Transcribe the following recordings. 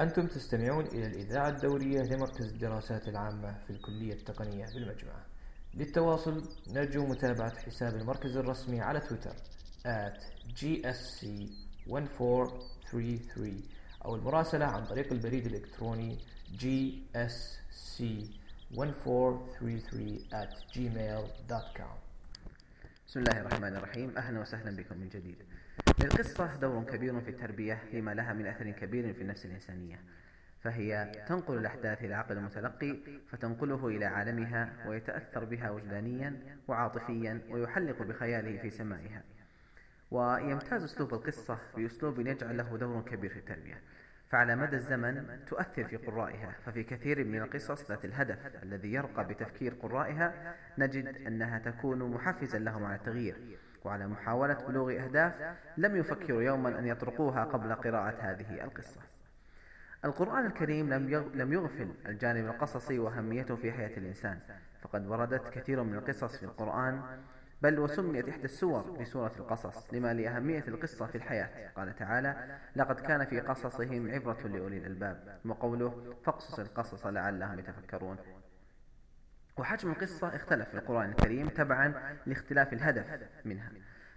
أنتم تستمعون إلى الإذاعة الدورية لمركز الدراسات العامة في الكلية التقنية بالمجمع. للتواصل نرجو متابعة حساب المركز الرسمي على تويتر at gsc1433 أو المراسلة عن طريق البريد الإلكتروني gsc1433 at gmail.com بسم الله الرحمن الرحيم. أهلا وسهلا بكم من جديد. للقصة دور كبير في التربية لما لها من أثر كبير في النفس الإنسانية فهي تنقل الأحداث إلى عقل المتلقي فتنقله إلى عالمها ويتأثر بها وجدانيا وعاطفيا ويحلق بخياله في سمائها ويمتاز أسلوب القصة بأسلوب يجعل له دور كبير في التربية. فعلى مدى الزمن تؤثر في قرائها ففي كثير من القصص ذات الهدف الذي يرقى بتفكير قرائها نجد أنها تكون محفزا لهم على التغيير. وعلى محاولة بلوغ أهداف لم يفكروا يوما أن يطرقوها قبل قراءة هذه القصة. القرآن الكريم لم يغفل الجانب القصصي وأهميته في حياة الإنسان فقد وردت كثير من القصص في القرآن بل وسميت إحدى السور بسورة القصص لما لأهمية القصة في الحياة. قال تعالى لقد كان في قصصهم عبرة لأولي الألباب وقوله فاقصص القصص لعلهم يتفكرون وحجم القصة اختلف في القرآن الكريم تبعا لاختلاف الهدف منها.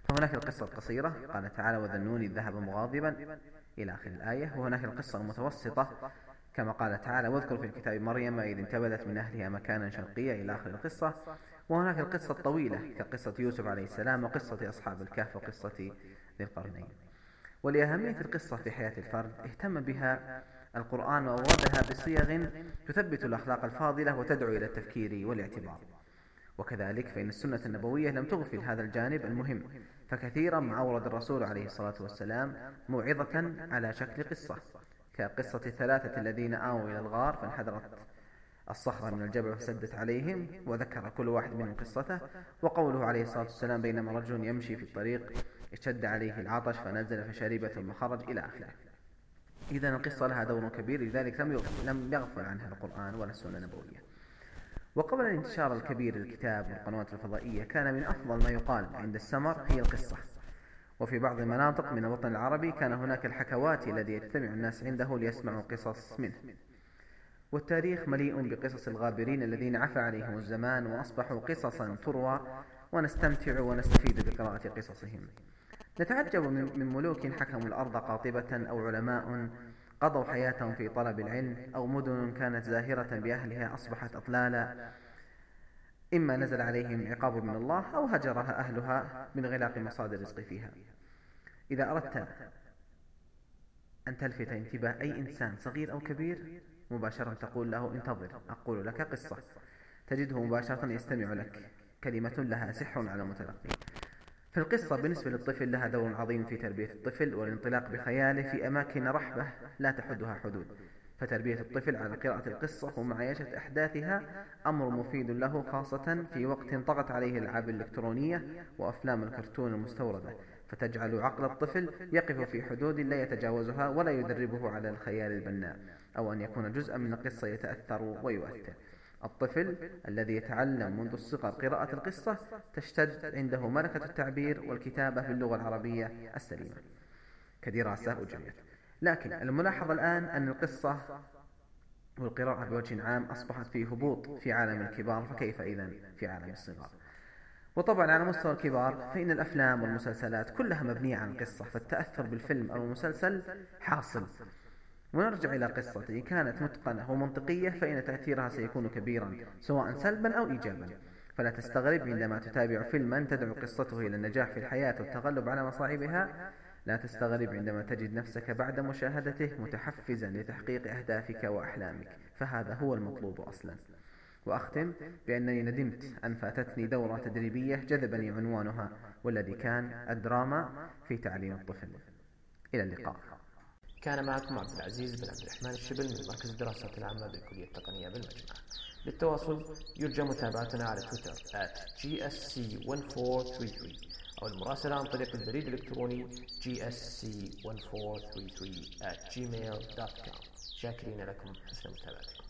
فهناك القصة القصيرة قال تعالى وذنون إذ ذهب مغاضبا. إلى آخر الآية وهناك القصة المتوسطة. كما قال تعالى واذكر في الكتاب مريم إذ انتبذت من أهلها مكانا شرقيا. إلى آخر القصة وهناك القصة الطويلة كقصة يوسف عليه السلام وقصة أصحاب الكهف وقصة ذي القرنين. ولأهمية القصة في حياة الفرد اهتم بها القرآن وأوردها بصيغ تثبت الأخلاق الفاضلة وتدعو إلى التفكير والاعتبار. وكذلك فإن السنة النبوية لم تغفل هذا الجانب المهم فكثيرا ما أورد الرسول عليه الصلاة والسلام موعظة على شكل قصة كقصة الثلاثة الذين آووا إلى الغار فانحدرت الصخرة من الجبل فسدت عليهم وذكر كل واحد منهم قصته وقوله عليه الصلاة والسلام بينما رجل يمشي في الطريق اشتد عليه العطش فنزل فشرب ثم خرج إلى آخره. إذا القصة لها دور كبير لذلك لم لم يغفل عنها القرآن ولا السنة النبوية. وقبل الانتشار الكبير للكتاب والقنوات الفضائية كان من أفضل ما يقال عند السمر هي القصة. وفي بعض المناطق من الوطن العربي كان هناك الحكواتي الذي يجتمع الناس عنده ليسمعوا قصص منه. والتاريخ مليء بقصص الغابرين الذين عفى عليهم الزمان وأصبحوا قصصا تروى ونستمتع ونستفيد بقراءة قصصهم. نتعجب من ملوك حكموا الأرض قاطبة أو علماء قضوا حياتهم في طلب العلم أو مدن كانت زاهرة بأهلها أصبحت أطلالا إما نزل عليهم عقاب من الله أو هجرها أهلها من غلاق مصادر الرزق فيها. إذا أردت أن تلفت انتباه أي إنسان صغير أو كبير مباشرة تقول له انتظر أقول لك قصة. تجده مباشرة يستمع لك. كلمة لها سحر على المتلقي القصة بالنسبة للطفل لها دور عظيم في تربية الطفل والانطلاق بخياله في أماكن رحبة لا تحدها حدود. فتربية الطفل على قراءة القصة ومعايشة أحداثها أمر مفيد له خاصة في وقت طغت عليه الألعاب الإلكترونية وأفلام الكرتون المستوردة. فتجعل عقل الطفل يقف في حدود لا يتجاوزها ولا يدربه على الخيال البناء أو أن يكون جزءا من القصة يتأثر ويؤثر. الطفل الذي يتعلم منذ الصغر قراءة القصة تشتد عنده ملكة التعبير والكتابة باللغة العربية السليمة. كدراسة أجريت لكن الملاحظ الآن أن القصة والقراءة بوجه عام أصبحت في هبوط في عالم الكبار فكيف إذن في عالم الصغار؟ وطبعا على مستوى الكبار فإن الأفلام والمسلسلات كلها مبنية عن قصة فالتأثر بالفيلم أو المسلسل حاصل. ونرجع إلى إن كانت متقنة ومنطقية فإن تأثيرها سيكون كبيرا سواء سلبا أو إيجابا. فلا تستغرب عندما تتابع فيلما تدعو قصته إلى النجاح في الحياة والتغلب على مصاعبها لا تستغرب عندما تجد نفسك بعد مشاهدته متحفزا لتحقيق أهدافك وأحلامك. فهذا هو المطلوب أصلا. وأختم بأنني ندمت أن فاتتني دورة تدريبية جذبني عنوانها والذي كان الدراما في تعليم الطفل. إلى اللقاء. كان معكم عبد العزيز بن عبد الرحمن الشبل من مركز الدراسات العامة بالكلية التقنية بالمجمع للتواصل يرجى متابعتنا على تويتر @gsc1433 أو المراسلة عن طريق البريد الإلكتروني gsc1433 at gmail.com شاكرين لكم حسن متابعتكم.